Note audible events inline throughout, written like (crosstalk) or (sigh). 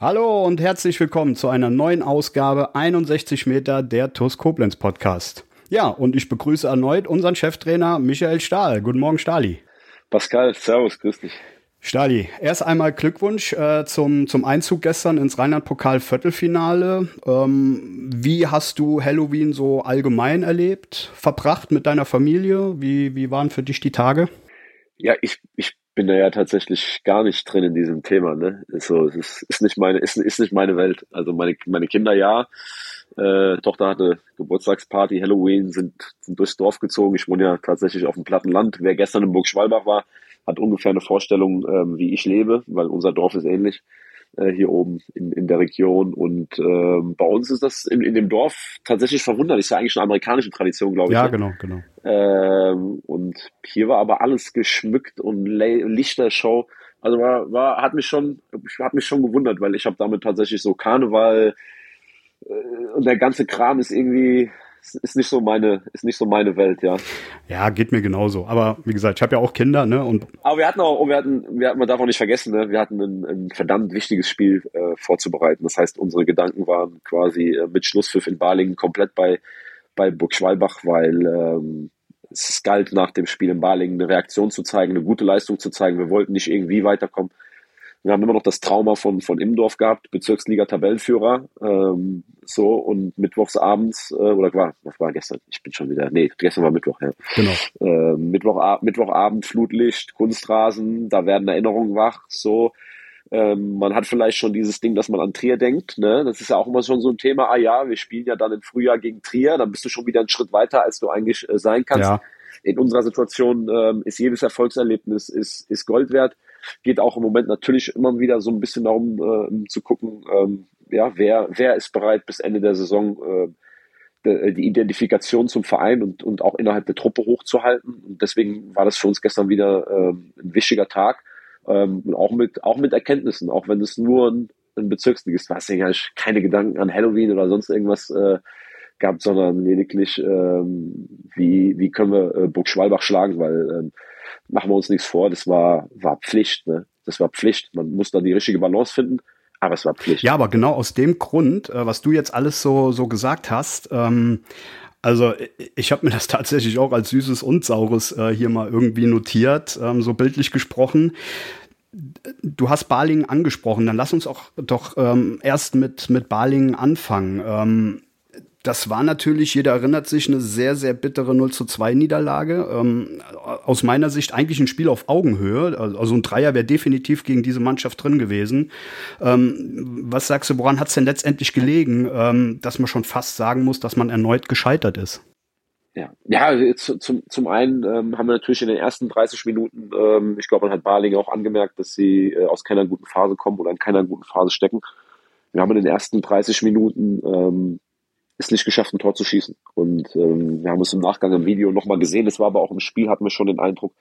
Hallo und herzlich willkommen zu einer neuen Ausgabe 61 Meter der TUS Koblenz Podcast. Ja, und ich begrüße erneut unseren Cheftrainer Michael Stahl. Guten Morgen, Stali. Pascal, servus, grüß dich. Stali, erst einmal Glückwunsch äh, zum, zum Einzug gestern ins Rheinland-Pokal-Viertelfinale. Ähm, wie hast du Halloween so allgemein erlebt, verbracht mit deiner Familie? Wie, wie waren für dich die Tage? Ja, ich, ich bin da ja tatsächlich gar nicht drin in diesem Thema. Ne? So, es ist, nicht meine, ist, ist nicht meine Welt. Also meine, meine Kinder ja. Äh, Tochter hatte Geburtstagsparty, Halloween, sind, sind durchs Dorf gezogen. Ich wohne ja tatsächlich auf dem platten Land. Wer gestern in Burg Schwalbach war, hat ungefähr eine Vorstellung, ähm, wie ich lebe, weil unser Dorf ist ähnlich äh, hier oben in, in der Region. Und ähm, bei uns ist das in, in dem Dorf tatsächlich verwunderlich. Ist ja eigentlich eine amerikanische Tradition, glaube ich. Ja, ne? genau, genau. Ähm, und hier war aber alles geschmückt und Lichtershow. Also war, war, hat mich schon, hat mich schon gewundert, weil ich habe damit tatsächlich so Karneval äh, und der ganze Kram ist irgendwie ist nicht so meine, ist nicht so meine Welt, ja. Ja, geht mir genauso. Aber wie gesagt, ich habe ja auch Kinder, ne? Und Aber wir hatten auch, wir hatten, wir hatten, man darf auch nicht vergessen, ne? wir hatten ein, ein verdammt wichtiges Spiel äh, vorzubereiten. Das heißt, unsere Gedanken waren quasi äh, mit Schlusspfiff in Balingen komplett bei bei Burg Schwalbach, weil ähm, es galt nach dem Spiel in Balingen eine Reaktion zu zeigen, eine gute Leistung zu zeigen. Wir wollten nicht irgendwie weiterkommen. Wir haben immer noch das Trauma von, von Imdorf gehabt, Bezirksliga-Tabellenführer. Ähm, so, und mittwochsabends, äh, oder war, was war gestern? Ich bin schon wieder, nee, gestern war Mittwoch, ja. genau. Äh, Mittwoch, Mittwochabend, Flutlicht, Kunstrasen, da werden Erinnerungen wach, so. Ähm, man hat vielleicht schon dieses Ding, dass man an Trier denkt. Ne? Das ist ja auch immer schon so ein Thema. Ah ja, wir spielen ja dann im Frühjahr gegen Trier. Dann bist du schon wieder einen Schritt weiter, als du eigentlich äh, sein kannst. Ja. In unserer Situation ähm, ist jedes Erfolgserlebnis ist, ist Gold wert. Geht auch im Moment natürlich immer wieder so ein bisschen darum äh, zu gucken, ähm, ja, wer, wer ist bereit bis Ende der Saison äh, die Identifikation zum Verein und, und auch innerhalb der Truppe hochzuhalten. Und deswegen war das für uns gestern wieder ähm, ein wichtiger Tag. Ähm, auch mit, auch mit Erkenntnissen, auch wenn es nur ein, ein Bezirksligist war. Deswegen habe keine Gedanken an Halloween oder sonst irgendwas äh, gehabt, sondern lediglich, ähm, wie, wie können wir äh, Burg Schwalbach schlagen, weil ähm, machen wir uns nichts vor, das war, war Pflicht. Ne? Das war Pflicht. Man muss da die richtige Balance finden. Aber es war Pflicht. Ja, aber genau aus dem Grund, äh, was du jetzt alles so, so gesagt hast, ähm, also ich habe mir das (laughs) tatsächlich auch als Süßes und Saures äh, hier mal irgendwie notiert, ähm, so bildlich gesprochen. Du hast Balingen angesprochen, dann lass uns auch doch ähm, erst mit, mit Balingen anfangen. Ähm, das war natürlich, jeder erinnert sich, eine sehr, sehr bittere 0 zu 2 Niederlage. Ähm, aus meiner Sicht eigentlich ein Spiel auf Augenhöhe. Also ein Dreier wäre definitiv gegen diese Mannschaft drin gewesen. Ähm, was sagst du, woran hat es denn letztendlich gelegen, ähm, dass man schon fast sagen muss, dass man erneut gescheitert ist? Ja, ja zum, zum einen ähm, haben wir natürlich in den ersten 30 Minuten, ähm, ich glaube, man hat Barling auch angemerkt, dass sie äh, aus keiner guten Phase kommen oder in keiner guten Phase stecken. Wir haben in den ersten 30 Minuten ähm, es nicht geschafft, ein Tor zu schießen. Und ähm, wir haben es im Nachgang im Video nochmal gesehen. Es war aber auch im Spiel, hatten wir schon den Eindruck,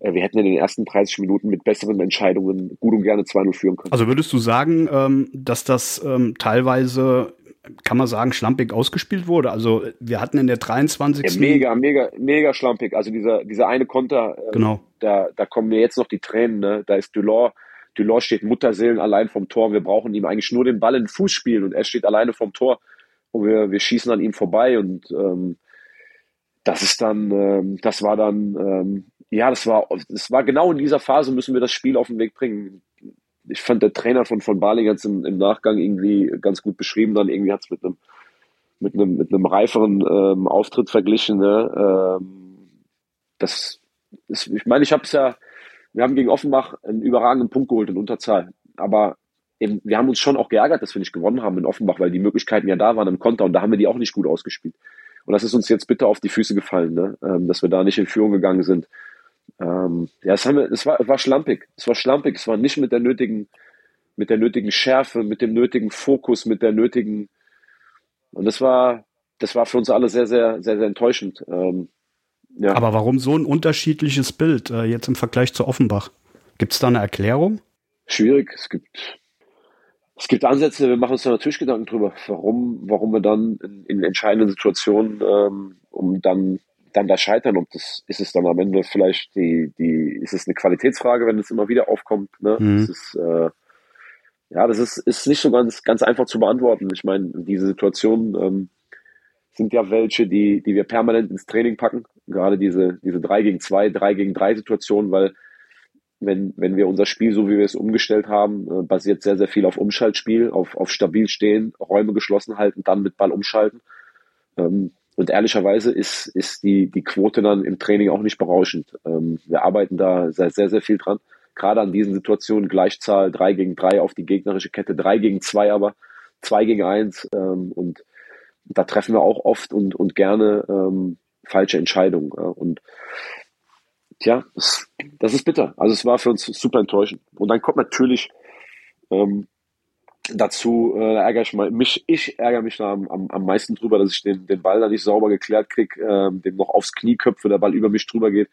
äh, wir hätten in den ersten 30 Minuten mit besseren Entscheidungen gut und gerne 2-0 führen können. Also würdest du sagen, ähm, dass das ähm, teilweise kann man sagen, schlampig ausgespielt wurde. Also wir hatten in der 23. Ja, mega, mega, mega schlampig. Also dieser, dieser eine Konter, äh, genau. da, da kommen mir jetzt noch die Tränen. Ne? Da ist Delors, Delors steht Mutterseelen allein vom Tor. Wir brauchen ihm eigentlich nur den Ball in den Fuß spielen und er steht alleine vom Tor und wir, wir schießen an ihm vorbei und ähm, das ist dann, ähm, das war dann, ähm, ja, das war, das war genau in dieser Phase müssen wir das Spiel auf den Weg bringen. Ich fand der Trainer von von Bali jetzt im, im Nachgang irgendwie ganz gut beschrieben. Dann irgendwie hat es mit einem mit einem mit einem reiferen ähm, Auftritt verglichen. Ne? Ähm, das ist, ich meine, ich habe es ja, wir haben gegen Offenbach einen überragenden Punkt geholt in Unterzahl, aber eben, wir haben uns schon auch geärgert, dass wir nicht gewonnen haben in Offenbach, weil die Möglichkeiten ja da waren im Konter und da haben wir die auch nicht gut ausgespielt. Und das ist uns jetzt bitte auf die Füße gefallen, ne? ähm, dass wir da nicht in Führung gegangen sind. Ähm, ja, es, haben wir, es, war, es war schlampig. Es war schlampig. Es war nicht mit der nötigen, mit der nötigen Schärfe, mit dem nötigen Fokus, mit der nötigen, Und das war, das war für uns alle sehr, sehr, sehr, sehr enttäuschend. Ähm, ja. Aber warum so ein unterschiedliches Bild äh, jetzt im Vergleich zu Offenbach? Gibt es da eine Erklärung? Schwierig. Es gibt, es gibt Ansätze, wir machen uns da natürlich Gedanken drüber, warum, warum wir dann in, in entscheidenden Situationen, ähm, um dann, dann da scheitern. Und das ist es dann am Ende vielleicht die, die, ist es eine Qualitätsfrage, wenn es immer wieder aufkommt. Ne? Mhm. Das ist, äh, ja, das ist, ist nicht so ganz, ganz einfach zu beantworten. Ich meine, diese Situationen ähm, sind ja welche, die, die wir permanent ins Training packen. Gerade diese, diese 3 gegen 2, 3 gegen 3 Situationen, weil wenn, wenn wir unser Spiel, so wie wir es umgestellt haben, äh, basiert sehr, sehr viel auf Umschaltspiel, auf, auf stabil stehen, Räume geschlossen halten, dann mit Ball umschalten. Ähm, und ehrlicherweise ist, ist die, die Quote dann im Training auch nicht berauschend. Ähm, wir arbeiten da sehr, sehr, sehr viel dran. Gerade an diesen Situationen, Gleichzahl 3 gegen 3 auf die gegnerische Kette, 3 gegen 2 aber, 2 gegen 1. Ähm, und da treffen wir auch oft und, und gerne ähm, falsche Entscheidungen. Und tja, das, ist bitter. Also es war für uns super enttäuschend. Und dann kommt natürlich ähm, dazu, äh, ärgere ich mich, ich ärgere mich da am, am, am meisten drüber, dass ich den, den Ball da nicht sauber geklärt kriege, ähm, dem noch aufs Knie köpfe, der Ball über mich drüber geht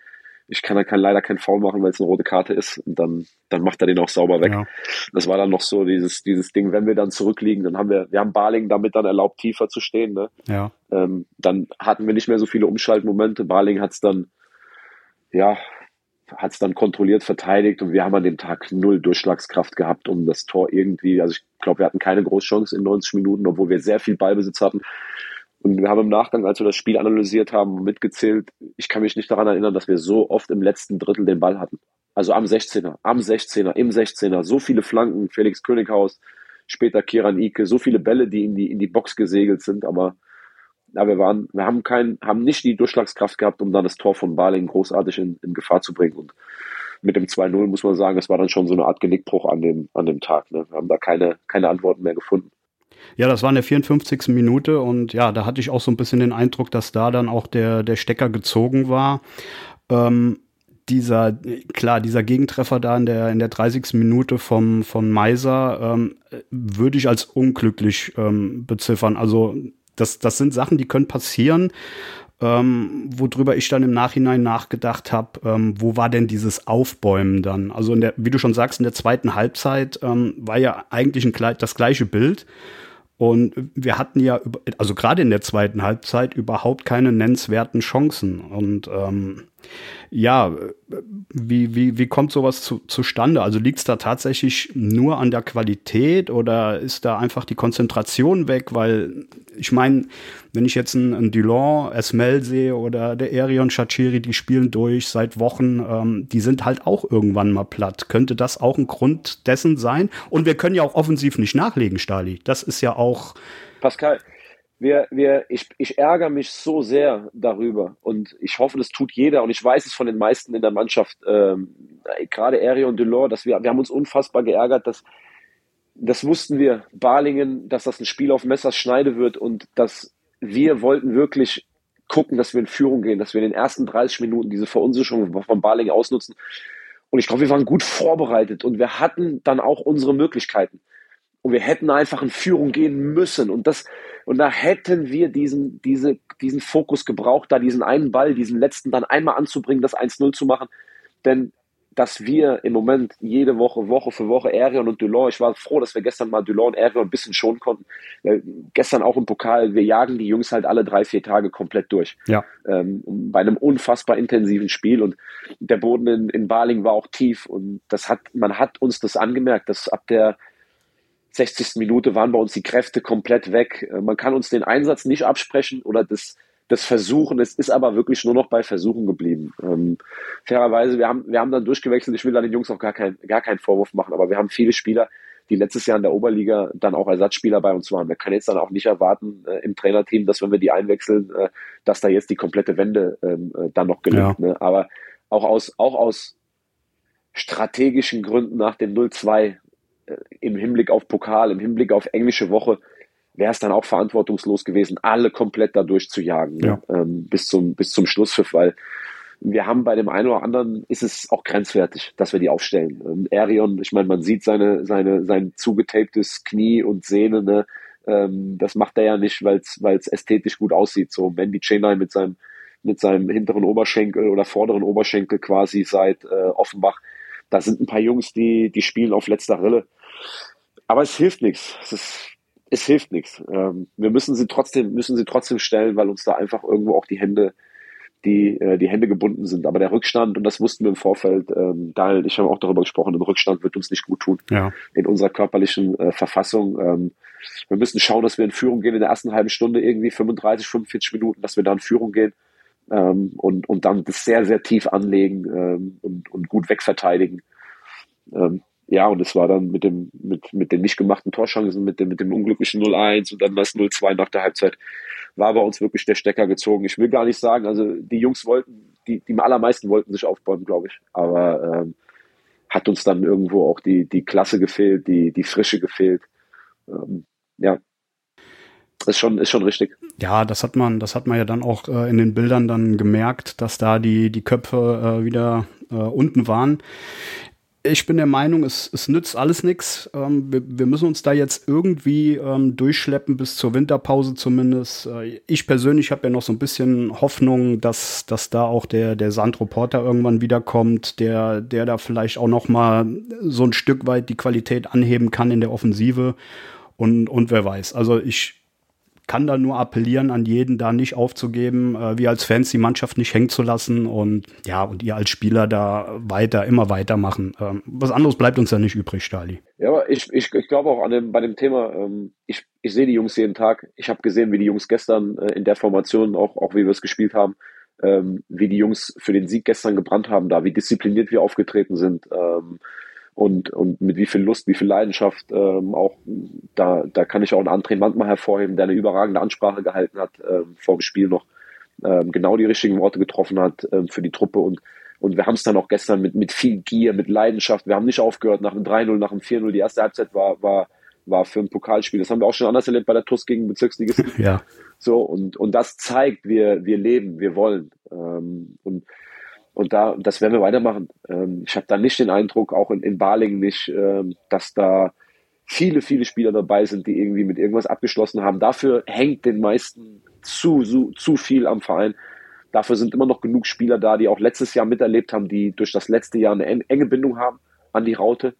ich kann da kein, leider keinen Foul machen, weil es eine rote Karte ist und dann, dann macht er den auch sauber weg. Ja. Das war dann noch so dieses, dieses Ding, wenn wir dann zurückliegen, dann haben wir, wir haben Barling damit dann erlaubt, tiefer zu stehen, ne? Ja. Ähm, dann hatten wir nicht mehr so viele Umschaltmomente. Barling hat es dann, ja, hat es dann kontrolliert verteidigt und wir haben an dem Tag null Durchschlagskraft gehabt, um das Tor irgendwie, also ich glaube, wir hatten keine Großchance in 90 Minuten, obwohl wir sehr viel Ballbesitz hatten. Und wir haben im Nachgang, als wir das Spiel analysiert haben, mitgezählt, ich kann mich nicht daran erinnern, dass wir so oft im letzten Drittel den Ball hatten. Also am 16er, am 16er, im 16er, so viele Flanken, Felix Könighaus, später Kiran Ike, so viele Bälle, die in die, in die Box gesegelt sind, aber ja, wir waren, wir haben kein, haben nicht die Durchschlagskraft gehabt, um dann das Tor von Baling großartig in, in Gefahr zu bringen. Und mit dem 2-0 muss man sagen, es war dann schon so eine Art Genickbruch an dem, an dem Tag. Ne? Wir haben da keine, keine Antworten mehr gefunden. Ja, das war in der 54. Minute und ja, da hatte ich auch so ein bisschen den Eindruck, dass da dann auch der, der Stecker gezogen war. Ähm, dieser, klar, dieser Gegentreffer da in der, in der 30. Minute vom, von Meiser ähm, würde ich als unglücklich ähm, beziffern. Also das, das sind Sachen, die können passieren. Ähm, worüber ich dann im Nachhinein nachgedacht habe, ähm, wo war denn dieses Aufbäumen dann? Also in der, wie du schon sagst, in der zweiten Halbzeit ähm, war ja eigentlich ein, das gleiche Bild. Und wir hatten ja, also gerade in der zweiten Halbzeit, überhaupt keine nennenswerten Chancen. Und ähm, ja, wie, wie, wie kommt sowas zu, zustande? Also liegt es da tatsächlich nur an der Qualität oder ist da einfach die Konzentration weg? Weil ich meine, wenn ich jetzt einen, Dulon, Esmel sehe oder der Erion Shachiri, die spielen durch seit Wochen, ähm, die sind halt auch irgendwann mal platt. Könnte das auch ein Grund dessen sein? Und wir können ja auch offensiv nicht nachlegen, Stali. Das ist ja auch. Pascal, wir, wir, ich, ich ärgere mich so sehr darüber und ich hoffe, das tut jeder und ich weiß es von den meisten in der Mannschaft, ähm, gerade Eri und Delors, dass wir, wir haben uns unfassbar geärgert, dass das wussten wir, Balingen, dass das ein Spiel auf Messers Schneide wird und dass wir wollten wirklich gucken, dass wir in Führung gehen, dass wir in den ersten 30 Minuten diese Verunsicherung von Balingen ausnutzen. Und ich glaube, wir waren gut vorbereitet und wir hatten dann auch unsere Möglichkeiten. Und wir hätten einfach in Führung gehen müssen. Und das, und da hätten wir diesen, diese, diesen Fokus gebraucht, da diesen einen Ball, diesen letzten dann einmal anzubringen, das 1-0 zu machen. Denn dass wir im Moment jede Woche, Woche für Woche Arion und Dulon, ich war froh, dass wir gestern mal Dulon und Arion ein bisschen schonen konnten. Äh, gestern auch im Pokal, wir jagen die Jungs halt alle drei, vier Tage komplett durch. Ja. Ähm, bei einem unfassbar intensiven Spiel und der Boden in, in Baling war auch tief und das hat, man hat uns das angemerkt, dass ab der 60. Minute waren bei uns die Kräfte komplett weg. Äh, man kann uns den Einsatz nicht absprechen oder das, das Versuchen. Es ist aber wirklich nur noch bei Versuchen geblieben. Ähm, fairerweise, wir haben, wir haben dann durchgewechselt. Ich will da den Jungs auch gar, kein, gar keinen Vorwurf machen, aber wir haben viele Spieler, die letztes Jahr in der Oberliga dann auch Ersatzspieler bei uns waren. Wir können jetzt dann auch nicht erwarten äh, im Trainerteam, dass wenn wir die einwechseln, äh, dass da jetzt die komplette Wende ähm, äh, dann noch gelingt. Ja. Ne? Aber auch aus, auch aus strategischen Gründen nach dem 0-2 äh, im Hinblick auf Pokal, im Hinblick auf englische Woche, wäre es dann auch verantwortungslos gewesen, alle komplett da durchzujagen, ja. ähm, bis zum, bis zum Schlusspfiff, weil wir haben bei dem einen oder anderen ist es auch grenzwertig, dass wir die aufstellen. Ähm, Arion, ich meine, man sieht seine, seine, sein zugetaptes Knie und Sehne, ne? Ähm, das macht er ja nicht, weil es ästhetisch gut aussieht. So Mandy Chainline mit seinem mit seinem hinteren Oberschenkel oder vorderen Oberschenkel quasi seit äh, Offenbach. Da sind ein paar Jungs, die die spielen auf letzter Rille. Aber es hilft nichts. Es ist es hilft nichts. Ähm, wir müssen sie trotzdem, müssen sie trotzdem stellen, weil uns da einfach irgendwo auch die Hände, die, äh, die Hände gebunden sind. Aber der Rückstand, und das wussten wir im Vorfeld, ähm, Daniel, ich habe auch darüber gesprochen, der Rückstand wird uns nicht gut tun. Ja. In unserer körperlichen äh, Verfassung. Ähm, wir müssen schauen, dass wir in Führung gehen in der ersten halben Stunde, irgendwie 35, 45 Minuten, dass wir da in Führung gehen. Ähm, und, und dann das sehr, sehr tief anlegen ähm, und, und gut wegverteidigen. Ähm, ja, und es war dann mit dem, mit, mit den nicht gemachten Torschancen, mit dem, mit dem unglücklichen 0-1 und dann das 0-2 nach der Halbzeit, war bei uns wirklich der Stecker gezogen. Ich will gar nicht sagen, also die Jungs wollten, die, die allermeisten wollten sich aufbäumen, glaube ich. Aber ähm, hat uns dann irgendwo auch die, die Klasse gefehlt, die, die Frische gefehlt. Ähm, ja, ist schon, ist schon richtig. Ja, das hat man, das hat man ja dann auch äh, in den Bildern dann gemerkt, dass da die, die Köpfe äh, wieder äh, unten waren ich bin der Meinung, es, es nützt alles nichts. Ähm, wir, wir, müssen uns da jetzt irgendwie ähm, durchschleppen bis zur Winterpause zumindest. Äh, ich persönlich habe ja noch so ein bisschen Hoffnung, dass, dass da auch der, der Sandro Porter irgendwann wiederkommt, der, der da vielleicht auch noch mal so ein Stück weit die Qualität anheben kann in der Offensive. Und, und wer weiß. Also ich, kann da nur appellieren an jeden, da nicht aufzugeben, äh, wir als Fans die Mannschaft nicht hängen zu lassen und ja, und ihr als Spieler da weiter, immer weitermachen. Ähm, was anderes bleibt uns ja nicht übrig, Stali. Ja, aber ich, ich, ich glaube auch an dem, bei dem Thema, ähm, ich, ich sehe die Jungs jeden Tag. Ich habe gesehen, wie die Jungs gestern äh, in der Formation, auch, auch wie wir es gespielt haben, ähm, wie die Jungs für den Sieg gestern gebrannt haben da, wie diszipliniert wir aufgetreten sind. Ähm, und, und mit wie viel Lust, wie viel Leidenschaft ähm, auch da, da kann ich auch einen André manchmal hervorheben, der eine überragende Ansprache gehalten hat ähm, vor dem Spiel noch, ähm, genau die richtigen Worte getroffen hat ähm, für die Truppe und und wir haben es dann auch gestern mit, mit viel Gier, mit Leidenschaft. Wir haben nicht aufgehört nach dem 3-0, nach dem 4-0. Die erste Halbzeit war, war, war für ein Pokalspiel. Das haben wir auch schon anders erlebt bei der TUS gegen Bezirksligisten. (laughs) Ja. So, und, und das zeigt, wir, wir leben, wir wollen. Ähm, und und da, das werden wir weitermachen. Ähm, ich habe da nicht den Eindruck, auch in, in Balingen nicht, ähm, dass da viele, viele Spieler dabei sind, die irgendwie mit irgendwas abgeschlossen haben. Dafür hängt den meisten zu, zu, zu viel am Verein. Dafür sind immer noch genug Spieler da, die auch letztes Jahr miterlebt haben, die durch das letzte Jahr eine enge Bindung haben an die Raute.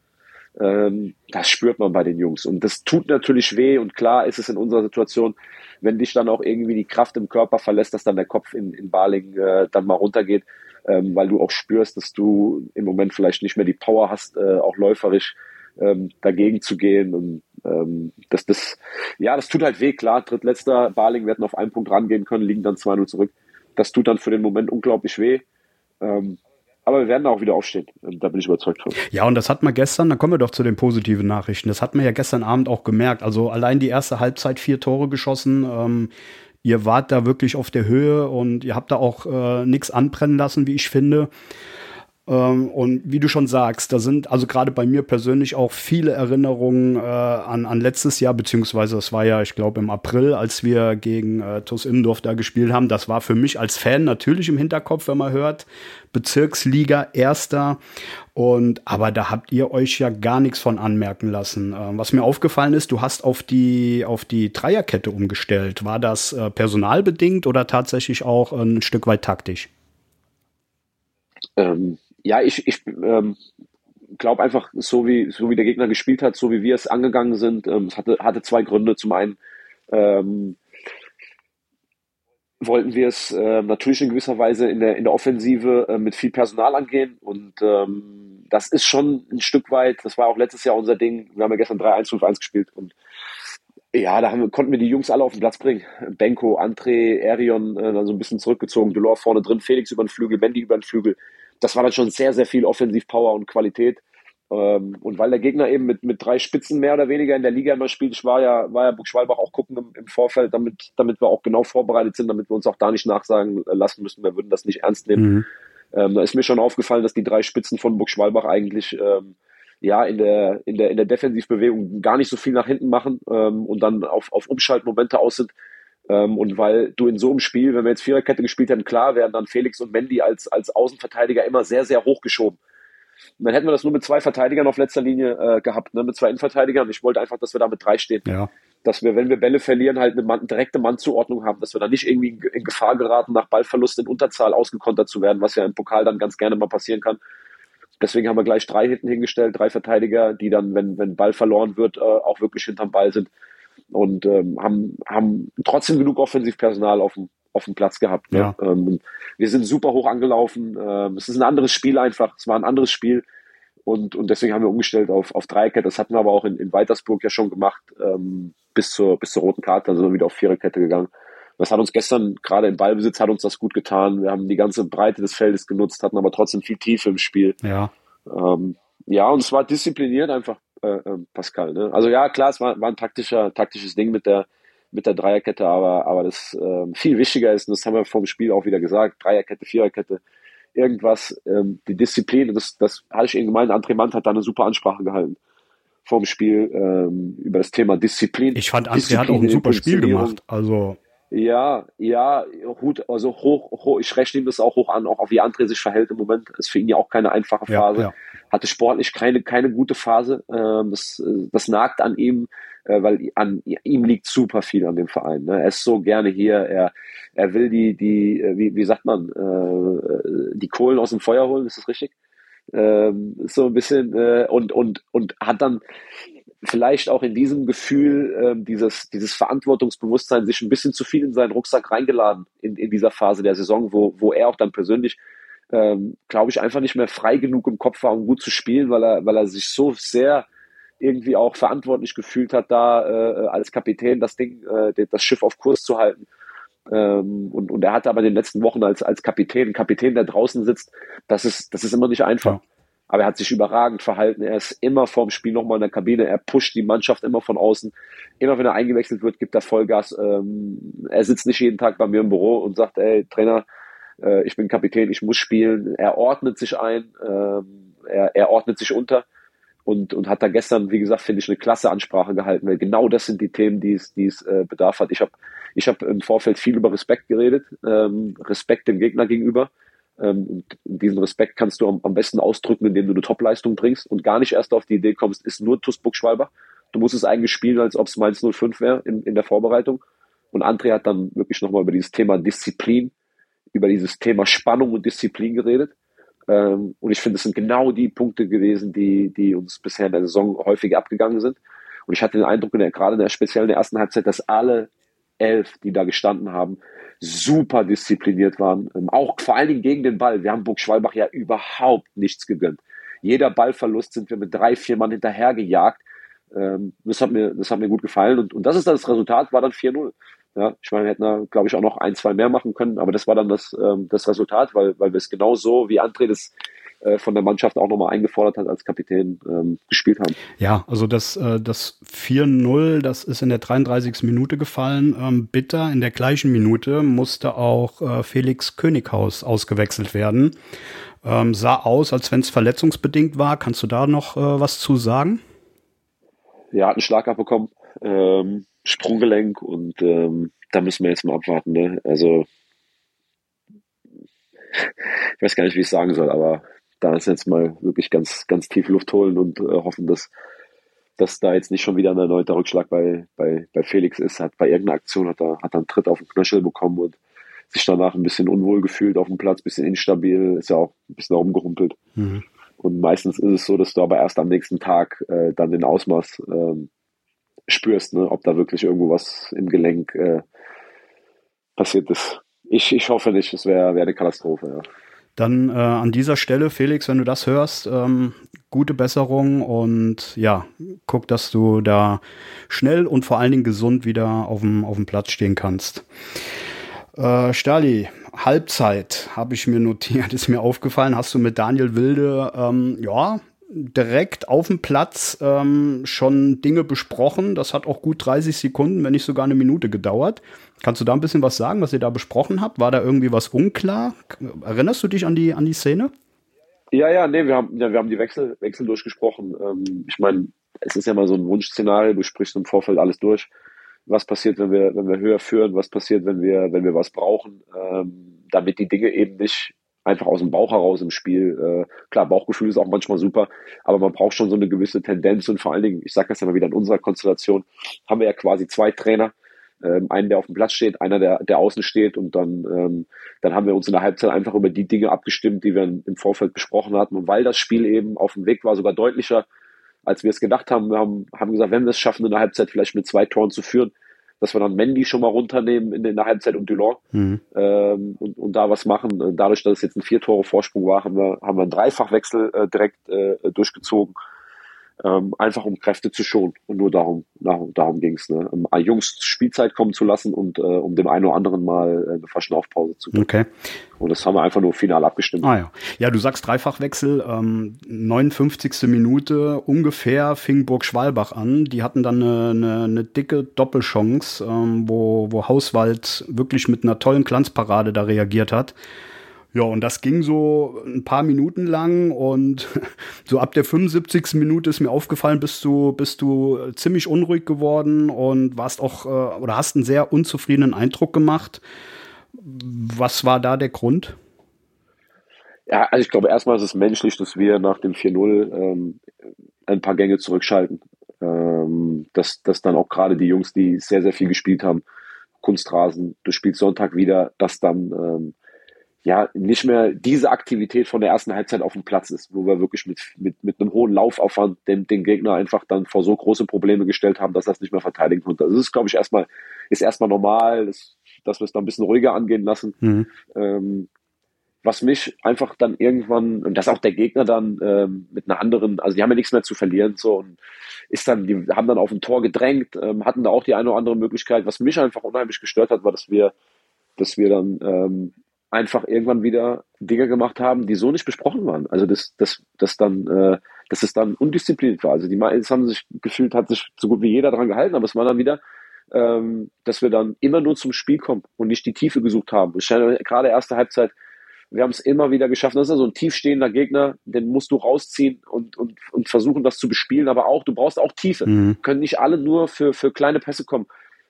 Ähm, das spürt man bei den Jungs. Und das tut natürlich weh. Und klar ist es in unserer Situation, wenn dich dann auch irgendwie die Kraft im Körper verlässt, dass dann der Kopf in, in Baling äh, dann mal runtergeht ähm, weil du auch spürst, dass du im Moment vielleicht nicht mehr die Power hast, äh, auch läuferisch ähm, dagegen zu gehen. Und ähm, das, das, ja, das tut halt weh, klar, drittletzter, Barling, wir hätten auf einen Punkt rangehen können, liegen dann 2-0 zurück. Das tut dann für den Moment unglaublich weh. Ähm, aber wir werden auch wieder aufstehen. Da bin ich überzeugt von. Ja, und das hat man gestern, da kommen wir doch zu den positiven Nachrichten. Das hat man ja gestern Abend auch gemerkt. Also allein die erste Halbzeit vier Tore geschossen. Ähm, ihr wart da wirklich auf der Höhe und ihr habt da auch äh, nichts anbrennen lassen, wie ich finde. Ähm, und wie du schon sagst, da sind also gerade bei mir persönlich auch viele Erinnerungen äh, an, an letztes Jahr, beziehungsweise es war ja, ich glaube, im April, als wir gegen äh, TuS Immendorf da gespielt haben. Das war für mich als Fan natürlich im Hinterkopf, wenn man hört, Bezirksliga Erster. Und aber da habt ihr euch ja gar nichts von anmerken lassen. Ähm, was mir aufgefallen ist, du hast auf die auf die Dreierkette umgestellt. War das äh, personalbedingt oder tatsächlich auch ein Stück weit taktisch? Ähm, ja, ich, ich ähm, glaube einfach, so wie, so wie der Gegner gespielt hat, so wie wir es angegangen sind, ähm, es hatte, hatte zwei Gründe. Zum einen ähm, wollten wir es äh, natürlich in gewisser Weise in der, in der Offensive äh, mit viel Personal angehen. Und ähm, das ist schon ein Stück weit, das war auch letztes Jahr unser Ding, wir haben ja gestern 3-1-5-1 gespielt. Und ja, da haben, konnten wir die Jungs alle auf den Platz bringen. Benko, André, Erion äh, dann so ein bisschen zurückgezogen, Delors vorne drin, Felix über den Flügel, Mendy über den Flügel das war dann schon sehr, sehr viel Offensivpower und Qualität. Ähm, und weil der Gegner eben mit, mit drei Spitzen mehr oder weniger in der Liga immer spielt, war ja, war ja Buchschwalbach auch gucken im, im, Vorfeld, damit, damit wir auch genau vorbereitet sind, damit wir uns auch da nicht nachsagen lassen müssen, wir würden das nicht ernst nehmen. Mhm. Ähm, da ist mir schon aufgefallen, dass die drei Spitzen von Buchschwalbach eigentlich ähm, ja in der, in der, in der Defensivbewegung gar nicht so viel nach hinten machen ähm, und dann auf, auf Umschaltmomente aus sind. Ähm, und weil du in so einem Spiel, wenn wir jetzt Viererkette gespielt hätten, klar wären dann Felix und Mendy als, als Außenverteidiger immer sehr, sehr hochgeschoben. Und dann hätten wir das nur mit zwei Verteidigern auf letzter Linie äh, gehabt, ne, mit zwei Innenverteidigern. Ich wollte einfach, dass wir da mit drei stehen. Ja. dass wir, wenn wir Bälle verlieren, halt eine Mann, direkte Mannzuordnung haben, dass wir dann nicht irgendwie in, in Gefahr geraten, nach Ballverlust in Unterzahl ausgekontert zu werden, was ja im Pokal dann ganz gerne mal passieren kann. Deswegen haben wir gleich drei hinten hingestellt, drei Verteidiger, die dann, wenn, wenn Ball verloren wird, äh, auch wirklich hinterm Ball sind und ähm, haben, haben trotzdem genug Offensivpersonal auf dem, auf dem Platz gehabt. Ne? Ja. Ähm, wir sind super hoch angelaufen. Ähm, es ist ein anderes Spiel einfach. Es war ein anderes Spiel. Und, und deswegen haben wir umgestellt auf, auf Dreierkette. Das hatten wir aber auch in, in Weitersburg ja schon gemacht, ähm, bis, zur, bis zur roten Karte. Dann sind wir wieder auf Viererkette gegangen. Das hat uns gestern, gerade im Ballbesitz, hat uns das gut getan. Wir haben die ganze Breite des Feldes genutzt, hatten aber trotzdem viel Tiefe im Spiel. Ja. Ähm, ja, und es war diszipliniert einfach, äh, äh, Pascal. Ne? Also ja, klar, es war, war ein taktischer, taktisches Ding mit der, mit der Dreierkette, aber, aber das äh, viel wichtiger ist, und das haben wir vor dem Spiel auch wieder gesagt, Dreierkette, Viererkette, irgendwas, ähm, die Disziplin, das, das hatte ich eben gemeint, André Mann hat da eine super Ansprache gehalten vor dem Spiel ähm, über das Thema Disziplin. Ich fand, André hat auch ein super Spiel gemacht. Also ja, ja, Hut, also hoch, hoch, ich rechne ihm das auch hoch an, auch wie André sich verhält im Moment. Ist für ihn ja auch keine einfache Phase. Ja, ja. Hatte sportlich keine, keine gute Phase. Ähm, das, das nagt an ihm, äh, weil an ihm liegt super viel an dem Verein. Ne? Er ist so gerne hier. Er, er will die, die, äh, wie, wie sagt man, äh, die Kohlen aus dem Feuer holen, ist das richtig? Ähm, so ein bisschen äh, und und und hat dann vielleicht auch in diesem Gefühl, ähm, dieses, dieses Verantwortungsbewusstsein, sich ein bisschen zu viel in seinen Rucksack reingeladen in, in dieser Phase der Saison, wo, wo er auch dann persönlich, ähm, glaube ich, einfach nicht mehr frei genug im Kopf war, um gut zu spielen, weil er, weil er sich so sehr irgendwie auch verantwortlich gefühlt hat, da äh, als Kapitän das Ding, äh, das Schiff auf Kurs zu halten. Ähm, und, und er hatte aber in den letzten Wochen als, als Kapitän, Kapitän, der draußen sitzt, das ist, das ist immer nicht einfach. Ja. Aber er hat sich überragend verhalten. Er ist immer vorm Spiel nochmal in der Kabine. Er pusht die Mannschaft immer von außen. Immer wenn er eingewechselt wird, gibt er Vollgas. Ähm, er sitzt nicht jeden Tag bei mir im Büro und sagt, ey, Trainer, äh, ich bin Kapitän, ich muss spielen. Er ordnet sich ein. Ähm, er, er ordnet sich unter und, und hat da gestern, wie gesagt, finde ich, eine klasse Ansprache gehalten, weil genau das sind die Themen, die es, die es äh, bedarf hat. Ich habe ich hab im Vorfeld viel über Respekt geredet, ähm, Respekt dem Gegner gegenüber. Ähm, und diesen Respekt kannst du am, besten ausdrücken, indem du eine Topleistung bringst und gar nicht erst auf die Idee kommst, ist nur Tusburg Schwalbach. Du musst es eigentlich spielen, als ob es Mainz 05 wäre in, in der Vorbereitung. Und André hat dann wirklich nochmal über dieses Thema Disziplin, über dieses Thema Spannung und Disziplin geredet. Ähm, und ich finde, es sind genau die Punkte gewesen, die, die uns bisher in der Saison häufig abgegangen sind. Und ich hatte den Eindruck, in der, gerade in der speziell in der ersten Halbzeit, dass alle elf, die da gestanden haben, super diszipliniert waren. Ähm, auch vor allen Dingen gegen den Ball. Wir haben Burg Schwalbach ja überhaupt nichts gegönnt. Jeder Ballverlust sind wir mit drei, vier Mann hinterhergejagt. Ähm, das, hat mir, das hat mir gut gefallen. Und, und das ist dann das Resultat, war dann 4-0. Ja, ich meine, wir hätten da, glaube ich, auch noch ein, zwei mehr machen können, aber das war dann das, ähm, das Resultat, weil, weil wir es genau so, wie André das von der Mannschaft auch nochmal eingefordert hat als Kapitän ähm, gespielt haben. Ja, also das, äh, das 4-0, das ist in der 33. Minute gefallen. Ähm, bitter, in der gleichen Minute musste auch äh, Felix Könighaus ausgewechselt werden. Ähm, sah aus, als wenn es verletzungsbedingt war. Kannst du da noch äh, was zu sagen? Ja, hat einen Schlag abbekommen, ähm, Sprunggelenk und ähm, da müssen wir jetzt mal abwarten. Ne? Also (laughs) ich weiß gar nicht, wie ich es sagen soll, aber da ist jetzt mal wirklich ganz, ganz tief Luft holen und äh, hoffen, dass, dass da jetzt nicht schon wieder ein erneuter Rückschlag bei, bei, bei Felix ist. Hat bei irgendeiner Aktion hat er, hat er einen Tritt auf den Knöchel bekommen und sich danach ein bisschen unwohl gefühlt auf dem Platz, ein bisschen instabil, ist ja auch ein bisschen rumgerumpelt. Mhm. Und meistens ist es so, dass du aber erst am nächsten Tag äh, dann den Ausmaß ähm, spürst, ne, ob da wirklich irgendwo was im Gelenk äh, passiert ist. Ich, ich hoffe nicht, es wäre wär eine Katastrophe. Ja. Dann äh, an dieser Stelle, Felix, wenn du das hörst, ähm, gute Besserung und ja, guck, dass du da schnell und vor allen Dingen gesund wieder auf dem, auf dem Platz stehen kannst. Äh, Stali, Halbzeit habe ich mir notiert, (laughs) ist mir aufgefallen, hast du mit Daniel Wilde, ähm, ja, direkt auf dem Platz ähm, schon Dinge besprochen. Das hat auch gut 30 Sekunden, wenn nicht sogar eine Minute gedauert. Kannst du da ein bisschen was sagen, was ihr da besprochen habt? War da irgendwie was unklar? Erinnerst du dich an die, an die Szene? Ja, ja, nee, wir haben, ja, wir haben die Wechsel, Wechsel durchgesprochen. Ähm, ich meine, es ist ja mal so ein Wunschszenario, du sprichst im Vorfeld alles durch. Was passiert, wenn wir, wenn wir höher führen? Was passiert, wenn wir, wenn wir was brauchen? Ähm, damit die Dinge eben nicht einfach aus dem Bauch heraus im Spiel. Äh, klar, Bauchgefühl ist auch manchmal super, aber man braucht schon so eine gewisse Tendenz und vor allen Dingen, ich sage das ja mal wieder in unserer Konstellation, haben wir ja quasi zwei Trainer, ähm, einen, der auf dem Platz steht, einer, der, der außen steht und dann, ähm, dann haben wir uns in der Halbzeit einfach über die Dinge abgestimmt, die wir im Vorfeld besprochen hatten und weil das Spiel eben auf dem Weg war, sogar deutlicher, als wir es gedacht haben, wir haben, haben gesagt, wenn wir es schaffen, in der Halbzeit vielleicht mit zwei Toren zu führen, dass wir dann Mendy schon mal runternehmen in, in der Halbzeit und Dulon mhm. ähm, und, und da was machen. Dadurch, dass es jetzt ein vier Tore Vorsprung war, haben wir, haben wir einen Dreifachwechsel äh, direkt äh, durchgezogen ähm, einfach um Kräfte zu schonen. Und nur darum, darum, darum ging es. Ne? Um Jungs Spielzeit kommen zu lassen und äh, um dem einen oder anderen mal äh, eine Verschnaufpause zu geben. Okay. Und das haben wir einfach nur final abgestimmt. Ah ja. Ja, du sagst Dreifachwechsel, ähm, 59. Minute ungefähr fing Burg Schwalbach an. Die hatten dann eine, eine, eine dicke Doppelchance, ähm, wo, wo Hauswald wirklich mit einer tollen Glanzparade da reagiert hat. Ja, und das ging so ein paar Minuten lang und (laughs) so ab der 75. Minute ist mir aufgefallen, bist du, bist du ziemlich unruhig geworden und warst auch äh, oder hast einen sehr unzufriedenen Eindruck gemacht. Was war da der Grund? Ja, also ich glaube erstmal ist es menschlich, dass wir nach dem 4-0 ähm, ein paar Gänge zurückschalten. Ähm, dass, dass dann auch gerade die Jungs, die sehr, sehr viel gespielt haben, Kunstrasen, du spielst Sonntag wieder, dass dann ähm, ja nicht mehr diese Aktivität von der ersten Halbzeit auf dem Platz ist, wo wir wirklich mit, mit, mit einem hohen Laufaufwand den, den Gegner einfach dann vor so große Probleme gestellt haben, dass das nicht mehr verteidigen konnte. Also das ist, glaube ich, erstmal, ist erstmal normal, dass, dass wir es dann ein bisschen ruhiger angehen lassen. Mhm. Ähm, was mich einfach dann irgendwann, und das auch der Gegner dann ähm, mit einer anderen, also die haben ja nichts mehr zu verlieren, so und ist dann, die haben dann auf ein Tor gedrängt, ähm, hatten da auch die eine oder andere Möglichkeit. Was mich einfach unheimlich gestört hat, war, dass wir, dass wir dann ähm, einfach irgendwann wieder Dinge gemacht haben, die so nicht besprochen waren. Also das, das, das dann, äh, dass es dann undiszipliniert war. Also die es haben sich gefühlt, hat sich so gut wie jeder daran gehalten, aber es war dann wieder, ähm, dass wir dann immer nur zum Spiel kommen und nicht die Tiefe gesucht haben. gerade erste Halbzeit, wir haben es immer wieder geschafft. Das ist ja so ein tiefstehender Gegner, den musst du rausziehen und, und, und versuchen, das zu bespielen, aber auch, du brauchst auch Tiefe. Mhm. Können nicht alle nur für, für kleine Pässe kommen.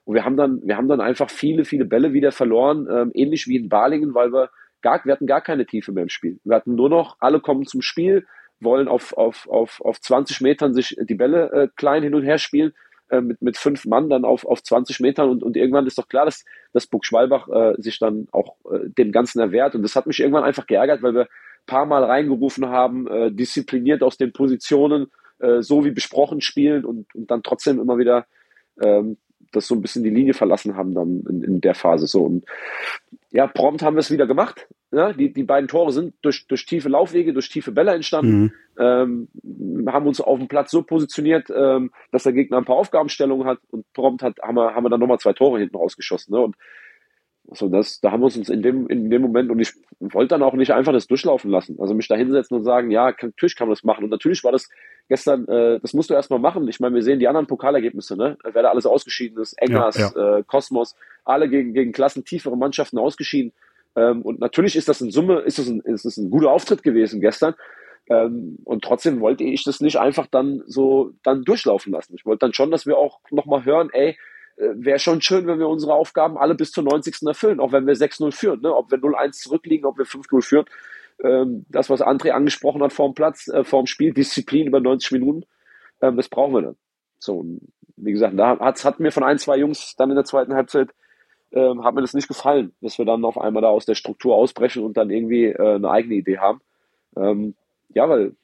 Und wir haben dann, wir haben dann einfach viele, viele Bälle wieder verloren, ähm, ähnlich wie in Balingen, weil wir gar, wir hatten gar keine Tiefe mehr im Spiel. Wir hatten nur noch, alle kommen zum Spiel, wollen auf, auf, auf, auf 20 Metern sich die Bälle äh, klein hin und her spielen, äh, mit, mit fünf Mann dann auf, auf 20 Metern und, und irgendwann ist doch klar, dass, dass Burg Schwalbach äh, sich dann auch äh, dem Ganzen erwehrt. Und das hat mich irgendwann einfach geärgert, weil wir paar Mal reingerufen haben, äh, diszipliniert aus den Positionen, äh, so wie besprochen spielen und, und dann trotzdem immer wieder ähm, das so ein bisschen die Linie verlassen haben dann in, in der Phase so. Und ja, prompt haben wir es wieder gemacht. Ja, die, die beiden Tore sind durch, durch tiefe Laufwege, durch tiefe Bälle entstanden, mhm. ähm, haben uns auf dem Platz so positioniert, ähm, dass der Gegner ein paar Aufgabenstellungen hat und prompt hat, haben wir, haben wir dann nochmal zwei Tore hinten rausgeschossen. Ne? Und so, das, da haben wir uns in dem, in dem Moment, und ich wollte dann auch nicht einfach das durchlaufen lassen. Also mich da hinsetzen und sagen, ja, kann, natürlich kann man das machen. Und natürlich war das gestern, äh, das musst du erstmal machen. Ich meine, wir sehen die anderen Pokalergebnisse, ne? Wer da alles ausgeschieden ist, Engers, ja, ja. Äh, Kosmos, alle gegen, gegen klassentiefere Mannschaften ausgeschieden. Ähm, und natürlich ist das in Summe, ist das ein, ist das ein guter Auftritt gewesen gestern. Ähm, und trotzdem wollte ich das nicht einfach dann so dann durchlaufen lassen. Ich wollte dann schon, dass wir auch nochmal hören, ey, wäre schon schön, wenn wir unsere Aufgaben alle bis zur 90. erfüllen, auch wenn wir 6-0 führen, ne? ob wir 0-1 zurückliegen, ob wir 5-0 führen. Ähm, das, was André angesprochen hat vorm Platz, äh, vorm Spiel, Disziplin über 90 Minuten, ähm, das brauchen wir dann. So, wie gesagt, da hat, hat mir von ein, zwei Jungs dann in der zweiten Halbzeit ähm, hat mir das nicht gefallen, dass wir dann auf einmal da aus der Struktur ausbrechen und dann irgendwie äh, eine eigene Idee haben. Ähm, ja, weil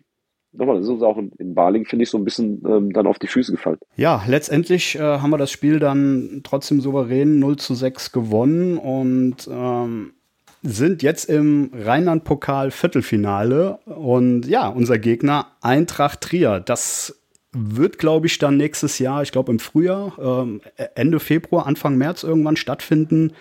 nochmal, das ist uns auch in, in Baling, finde ich, so ein bisschen ähm, dann auf die Füße gefallen. Ja, letztendlich äh, haben wir das Spiel dann trotzdem souverän 0 zu 6 gewonnen und ähm, sind jetzt im Rheinland-Pokal Viertelfinale und ja, unser Gegner Eintracht Trier. Das wird, glaube ich, dann nächstes Jahr, ich glaube im Frühjahr, ähm, Ende Februar, Anfang März irgendwann stattfinden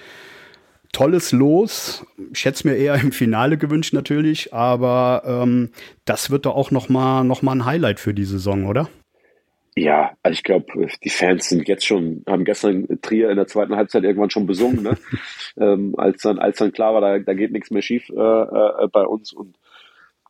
tolles Los. Ich hätte es mir eher im Finale gewünscht natürlich, aber ähm, das wird doch auch noch mal, noch mal ein Highlight für die Saison, oder? Ja, also ich glaube, die Fans sind jetzt schon, haben gestern Trier in der zweiten Halbzeit irgendwann schon besungen, ne? (laughs) ähm, als dann, als dann klar war, da, da geht nichts mehr schief äh, äh, bei uns und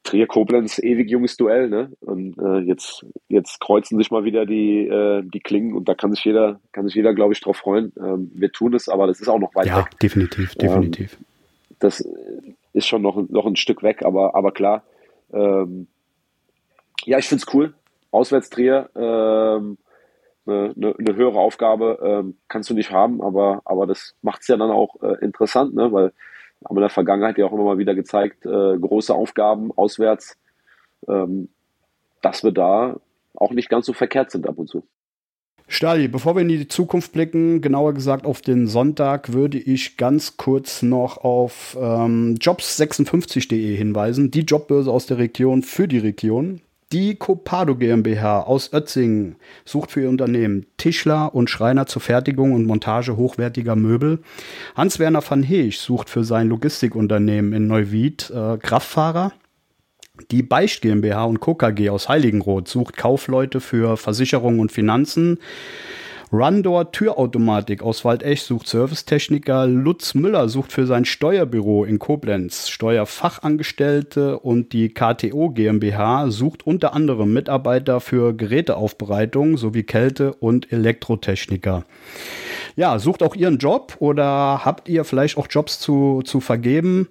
Trier-Koblenz, ewig junges Duell, ne? Und äh, jetzt, jetzt kreuzen sich mal wieder die, äh, die Klingen und da kann sich jeder, kann sich jeder, glaube ich, drauf freuen. Ähm, wir tun es, aber das ist auch noch weit ja, weg. Ja, definitiv, definitiv. Ähm, das, ist schon noch, noch ein Stück weg, aber, aber klar. Ähm, ja, ich finde es cool. Auswärtstrier, ähm, eine, eine, eine höhere Aufgabe ähm, kannst du nicht haben, aber, aber das macht es ja dann auch äh, interessant, ne? weil haben in der Vergangenheit ja auch immer mal wieder gezeigt, äh, große Aufgaben auswärts, ähm, dass wir da auch nicht ganz so verkehrt sind ab und zu. Stali, bevor wir in die Zukunft blicken, genauer gesagt auf den Sonntag, würde ich ganz kurz noch auf ähm, jobs56.de hinweisen, die Jobbörse aus der Region für die Region. Die Copado GmbH aus Ötzingen sucht für ihr Unternehmen Tischler und Schreiner zur Fertigung und Montage hochwertiger Möbel. Hans-Werner van Heech sucht für sein Logistikunternehmen in Neuwied äh, Kraftfahrer. Die Beicht GmbH und Co. KG aus Heiligenroth sucht Kaufleute für Versicherung und Finanzen. Rundor Türautomatik aus Waldech sucht Servicetechniker. Lutz Müller sucht für sein Steuerbüro in Koblenz Steuerfachangestellte und die KTO GmbH sucht unter anderem Mitarbeiter für Geräteaufbereitung sowie Kälte- und Elektrotechniker. Ja, sucht auch ihren Job oder habt ihr vielleicht auch Jobs zu, zu vergeben?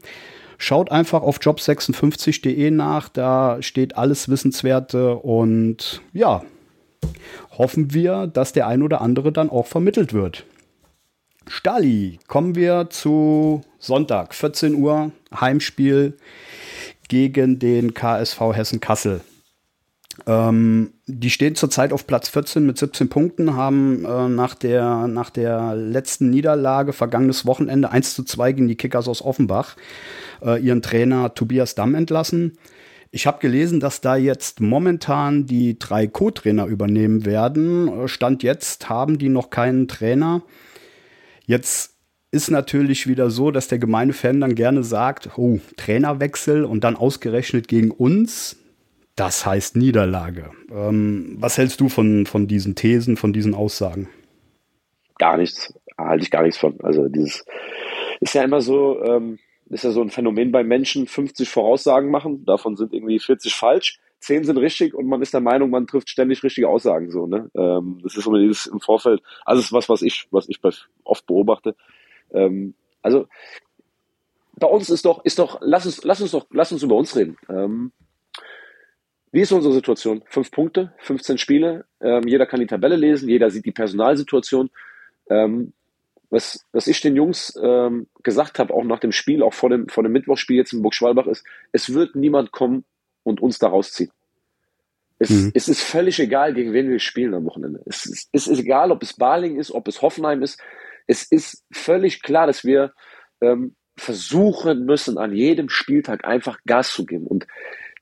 Schaut einfach auf job56.de nach, da steht alles Wissenswerte und ja, hoffen wir, dass der ein oder andere dann auch vermittelt wird. Stali, kommen wir zu Sonntag, 14 Uhr, Heimspiel gegen den KSV Hessen Kassel. Ähm, die stehen zurzeit auf Platz 14 mit 17 Punkten, haben äh, nach, der, nach der letzten Niederlage vergangenes Wochenende 1 zu 2 gegen die Kickers aus Offenbach äh, ihren Trainer Tobias Damm entlassen. Ich habe gelesen, dass da jetzt momentan die drei Co-Trainer übernehmen werden. Stand jetzt haben die noch keinen Trainer. Jetzt ist natürlich wieder so, dass der gemeine Fan dann gerne sagt, oh, Trainerwechsel und dann ausgerechnet gegen uns. Das heißt Niederlage. Ähm, was hältst du von, von diesen Thesen, von diesen Aussagen? Gar nichts. Halte ich gar nichts von. Also dieses ist ja immer so, ähm, ist ja so ein Phänomen bei Menschen, 50 Voraussagen machen, davon sind irgendwie 40 falsch, 10 sind richtig und man ist der Meinung, man trifft ständig richtige Aussagen so, ne? Ähm, das ist immer dieses im Vorfeld, also ist was, was ich, was ich oft beobachte. Ähm, also bei uns ist doch, ist doch, lass uns, lass uns doch, lass uns über uns reden. Ähm, wie ist unsere Situation? Fünf Punkte, 15 Spiele, ähm, jeder kann die Tabelle lesen, jeder sieht die Personalsituation. Ähm, was, was ich den Jungs ähm, gesagt habe, auch nach dem Spiel, auch vor dem, vor dem Mittwochspiel jetzt in Burg Schwalbach, ist, es wird niemand kommen und uns da rausziehen. Es, mhm. es ist völlig egal, gegen wen wir spielen am Wochenende. Es ist, es ist egal, ob es Baling ist, ob es Hoffenheim ist. Es ist völlig klar, dass wir ähm, versuchen müssen, an jedem Spieltag einfach Gas zu geben. Und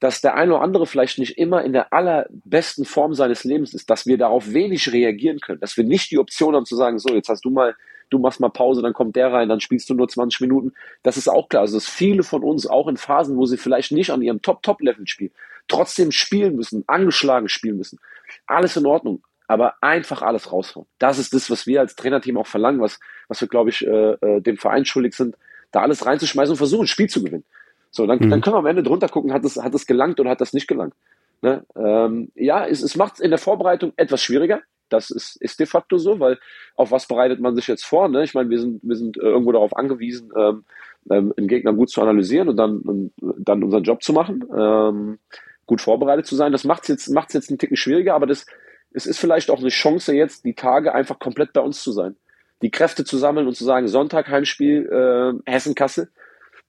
dass der eine oder andere vielleicht nicht immer in der allerbesten Form seines Lebens ist, dass wir darauf wenig reagieren können, dass wir nicht die Option haben zu sagen, so, jetzt hast du mal du machst mal Pause, dann kommt der rein, dann spielst du nur 20 Minuten. Das ist auch klar. Also, dass viele von uns auch in Phasen, wo sie vielleicht nicht an ihrem Top-Top-Level spielen, trotzdem spielen müssen, angeschlagen spielen müssen. Alles in Ordnung. Aber einfach alles raushauen. Das ist das, was wir als Trainerteam auch verlangen, was, was wir, glaube ich, äh, äh, dem Verein schuldig sind, da alles reinzuschmeißen und versuchen, ein Spiel zu gewinnen. So, dann, mhm. dann können wir am Ende drunter gucken, hat es, hat es gelangt oder hat das nicht gelangt. Ne? Ähm, ja, es, es macht es in der Vorbereitung etwas schwieriger, das ist, ist de facto so, weil auf was bereitet man sich jetzt vor? Ne? Ich meine, wir sind, wir sind äh, irgendwo darauf angewiesen, ähm, ähm, einen Gegner gut zu analysieren und dann, und dann unseren Job zu machen, ähm, gut vorbereitet zu sein. Das macht es jetzt, macht's jetzt einen Ticken schwieriger, aber das, es ist vielleicht auch eine Chance jetzt, die Tage einfach komplett bei uns zu sein. Die Kräfte zu sammeln und zu sagen, Sonntag Heimspiel äh, Hessen-Kassel.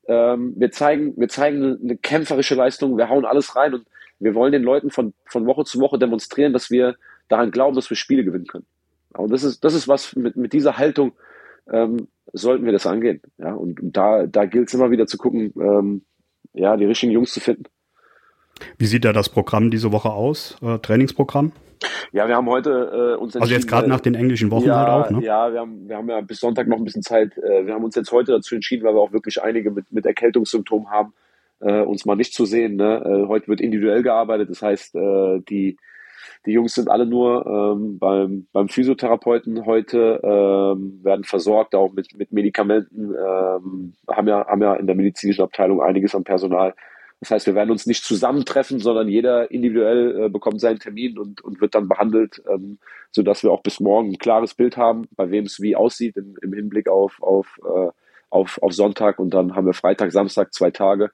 Ähm, wir zeigen, wir zeigen eine kämpferische Leistung, wir hauen alles rein und wir wollen den Leuten von, von Woche zu Woche demonstrieren, dass wir daran glauben, dass wir Spiele gewinnen können. Und das ist, das ist was mit, mit dieser Haltung ähm, sollten wir das angehen. Ja, und, und da, da gilt es immer wieder zu gucken, ähm, ja, die richtigen Jungs zu finden. Wie sieht da das Programm diese Woche aus? Äh, Trainingsprogramm? Ja, wir haben heute äh, uns Also jetzt gerade nach den englischen Wochen ja, halt auch, ne? Ja, wir haben, wir haben ja bis Sonntag noch ein bisschen Zeit. Äh, wir haben uns jetzt heute dazu entschieden, weil wir auch wirklich einige mit, mit Erkältungssymptomen haben, äh, uns mal nicht zu sehen. Ne? Äh, heute wird individuell gearbeitet, das heißt, äh, die die Jungs sind alle nur ähm, beim, beim Physiotherapeuten heute, ähm, werden versorgt, auch mit, mit Medikamenten, ähm, haben, ja, haben ja in der medizinischen Abteilung einiges an Personal. Das heißt, wir werden uns nicht zusammentreffen, sondern jeder individuell äh, bekommt seinen Termin und, und wird dann behandelt, ähm, sodass wir auch bis morgen ein klares Bild haben, bei wem es wie aussieht im, im Hinblick auf, auf, äh, auf, auf Sonntag und dann haben wir Freitag, Samstag zwei Tage.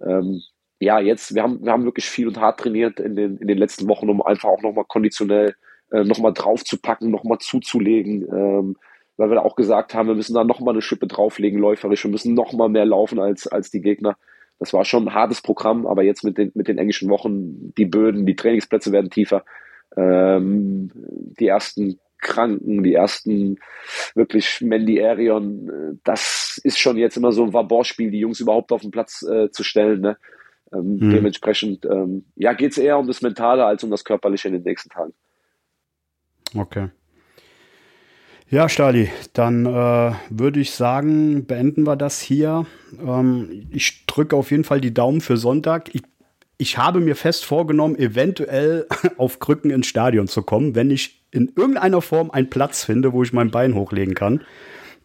Ähm, ja, jetzt, wir haben, wir haben wirklich viel und hart trainiert in den, in den letzten Wochen, um einfach auch nochmal konditionell äh, nochmal draufzupacken, nochmal zuzulegen. Ähm, weil wir da auch gesagt haben, wir müssen da nochmal eine Schippe drauflegen, läuferisch, wir müssen nochmal mehr laufen als, als die Gegner. Das war schon ein hartes Programm, aber jetzt mit den, mit den englischen Wochen, die Böden, die Trainingsplätze werden tiefer. Ähm, die ersten Kranken, die ersten wirklich Mandy Arion, äh, das ist schon jetzt immer so ein Vabor-Spiel, die Jungs überhaupt auf den Platz äh, zu stellen. Ne? Ähm, hm. Dementsprechend, ähm, ja, geht es eher um das Mentale als um das Körperliche in den nächsten Tagen. Okay. Ja, Stali, dann äh, würde ich sagen, beenden wir das hier. Ähm, ich drücke auf jeden Fall die Daumen für Sonntag. Ich, ich habe mir fest vorgenommen, eventuell (laughs) auf Krücken ins Stadion zu kommen, wenn ich in irgendeiner Form einen Platz finde, wo ich mein Bein hochlegen kann.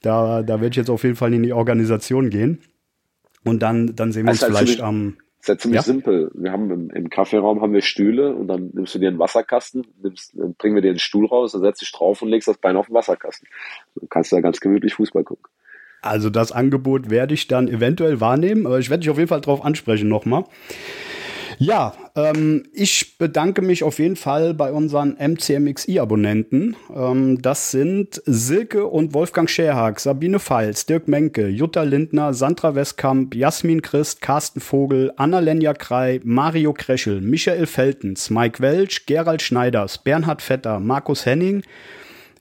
Da, da werde ich jetzt auf jeden Fall in die Organisation gehen. Und dann, dann sehen wir also uns vielleicht am ist ja ziemlich ja? simpel. Wir haben im, im Kaffeeraum haben wir Stühle und dann nimmst du dir einen Wasserkasten, nimmst, dann bringen wir dir den Stuhl raus, dann setzt dich drauf und legst das Bein auf den Wasserkasten. Dann kannst du da ganz gemütlich Fußball gucken. Also das Angebot werde ich dann eventuell wahrnehmen, aber ich werde dich auf jeden Fall darauf ansprechen nochmal. Ja, ähm, ich bedanke mich auf jeden Fall bei unseren MCMXI-Abonnenten. Ähm, das sind Silke und Wolfgang Scherhag, Sabine Pfalz, Dirk Menke, Jutta Lindner, Sandra Westkamp, Jasmin Christ, Carsten Vogel, Anna-Lenja Krei, Mario Kreschel, Michael Feltens, Mike Welch, Gerald Schneiders, Bernhard Vetter, Markus Henning,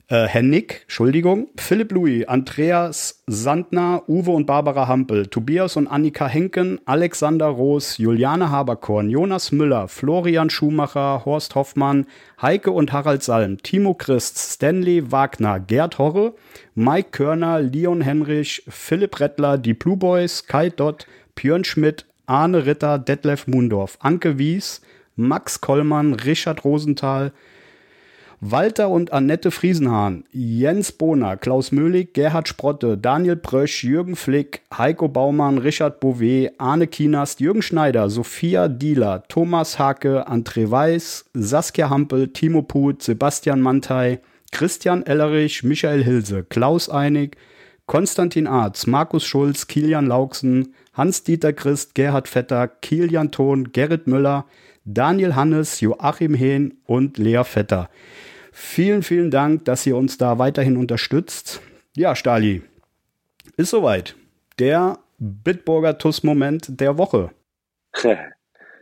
äh, Hennig, Entschuldigung, Philipp Louis, Andreas Sandner, Uwe und Barbara Hampel, Tobias und Annika Henken, Alexander Roos, Juliane Haberkorn, Jonas Müller, Florian Schumacher, Horst Hoffmann, Heike und Harald Salm, Timo Christ, Stanley Wagner, Gerd Horre, Mike Körner, Leon Henrich, Philipp Rettler, die Blue Boys, Kai Dott, Björn Schmidt, Arne Ritter, Detlef Mundorf, Anke Wies, Max Kollmann, Richard Rosenthal, Walter und Annette Friesenhahn, Jens Bohner, Klaus Möhlig, Gerhard Sprotte, Daniel Brösch, Jürgen Flick, Heiko Baumann, Richard Bouvet, Arne Kienast, Jürgen Schneider, Sophia Dieler, Thomas Hake, André Weiß, Saskia Hampel, Timo Put, Sebastian Mantei, Christian Ellerich, Michael Hilse, Klaus Einig, Konstantin Arz, Markus Schulz, Kilian Lauksen, Hans-Dieter Christ, Gerhard Vetter, Kilian Thon, Gerrit Müller, Daniel Hannes, Joachim Hehn und Lea Vetter. Vielen, vielen Dank, dass ihr uns da weiterhin unterstützt. Ja, Stali, ist soweit. Der Bitburger TUS-Moment der Woche. (laughs)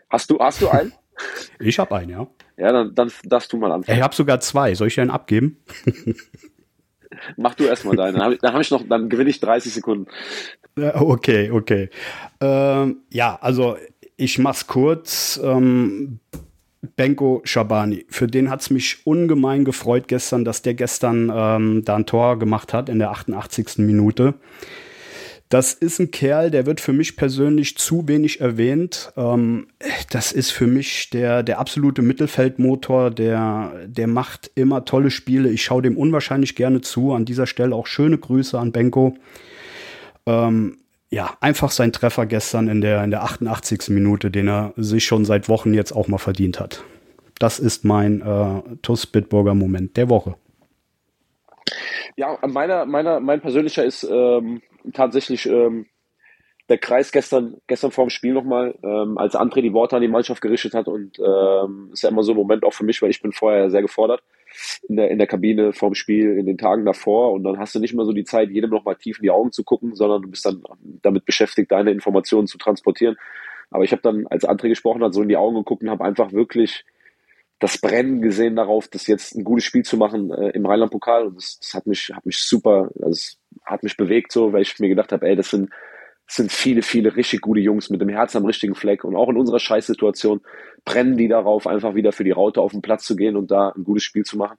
Hast du, hast du einen? (laughs) Ich habe einen, ja. Ja, dann, dann darfst du mal anfangen. Ich habe sogar zwei. Soll ich dir einen abgeben? (laughs) Mach du erstmal deinen. Dann, hab ich noch, dann gewinne ich 30 Sekunden. Okay, okay. Ähm, ja, also ich mach's kurz. Ähm, Benko Shabani, für den hat es mich ungemein gefreut gestern, dass der gestern ähm, da ein Tor gemacht hat in der 88. Minute. Das ist ein Kerl, der wird für mich persönlich zu wenig erwähnt. Ähm, das ist für mich der, der absolute Mittelfeldmotor, der, der macht immer tolle Spiele. Ich schaue dem unwahrscheinlich gerne zu. An dieser Stelle auch schöne Grüße an Benko. Ähm, ja, einfach sein Treffer gestern in der, in der 88. Minute, den er sich schon seit Wochen jetzt auch mal verdient hat. Das ist mein äh, TUS Bitburger Moment der Woche. Ja, meiner, meiner, mein persönlicher ist ähm, tatsächlich ähm, der Kreis gestern, gestern vorm Spiel nochmal, ähm, als André die Worte an die Mannschaft gerichtet hat und ähm, ist ja immer so ein Moment auch für mich, weil ich bin vorher sehr gefordert in der, in der Kabine vorm Spiel, in den Tagen davor und dann hast du nicht mehr so die Zeit, jedem nochmal tief in die Augen zu gucken, sondern du bist dann damit beschäftigt, deine Informationen zu transportieren. Aber ich habe dann, als André gesprochen hat, so in die Augen geguckt und habe einfach wirklich das Brennen gesehen darauf, das jetzt ein gutes Spiel zu machen äh, im Rheinland-Pokal und das, das, hat mich, hat mich super, also hat mich bewegt so, weil ich mir gedacht habe, ey, das sind es sind viele, viele richtig gute Jungs mit dem Herz am richtigen Fleck und auch in unserer Scheißsituation brennen die darauf, einfach wieder für die Raute auf den Platz zu gehen und da ein gutes Spiel zu machen.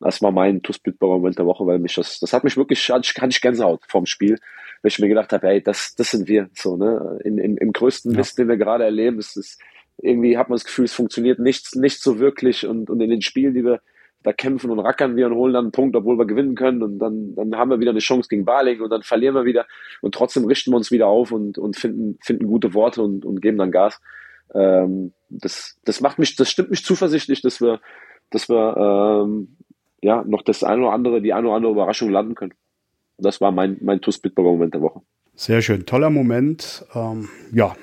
Das war mein tuss Moment der Woche, weil mich das, das hat mich wirklich, hatte ich, hatte ich Gänsehaut vom Spiel, weil ich mir gedacht habe, hey, das, das sind wir, so, ne, in, in, im größten ja. Mist, den wir gerade erleben, ist es, irgendwie hat man das Gefühl, es funktioniert nichts, nicht so wirklich und, und in den Spielen, die wir da kämpfen und rackern wir und holen dann einen Punkt, obwohl wir gewinnen können und dann, dann haben wir wieder eine Chance gegen Baling und dann verlieren wir wieder und trotzdem richten wir uns wieder auf und, und finden, finden gute Worte und, und geben dann Gas. Ähm, das, das macht mich, das stimmt mich zuversichtlich, dass wir, dass wir ähm, ja noch das eine oder andere, die eine oder andere Überraschung landen können. Und das war mein, mein TUS Bitburger Moment der Woche. Sehr schön, toller Moment. Ähm, ja,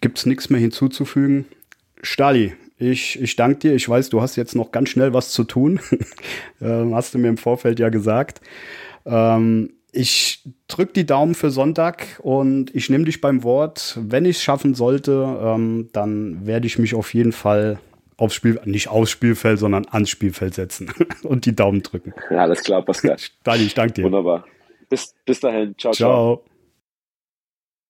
gibt's nichts mehr hinzuzufügen. Stali, ich, ich danke dir. Ich weiß, du hast jetzt noch ganz schnell was zu tun. (laughs) ähm, hast du mir im Vorfeld ja gesagt. Ähm, ich drücke die Daumen für Sonntag und ich nehme dich beim Wort. Wenn ich es schaffen sollte, ähm, dann werde ich mich auf jeden Fall aufs Spiel, nicht aufs Spielfeld, sondern ans Spielfeld setzen (laughs) und die Daumen drücken. Ja, alles klar, Pascal. (laughs) Dani, ich danke dir. Wunderbar. Bis, bis dahin. ciao. ciao. ciao.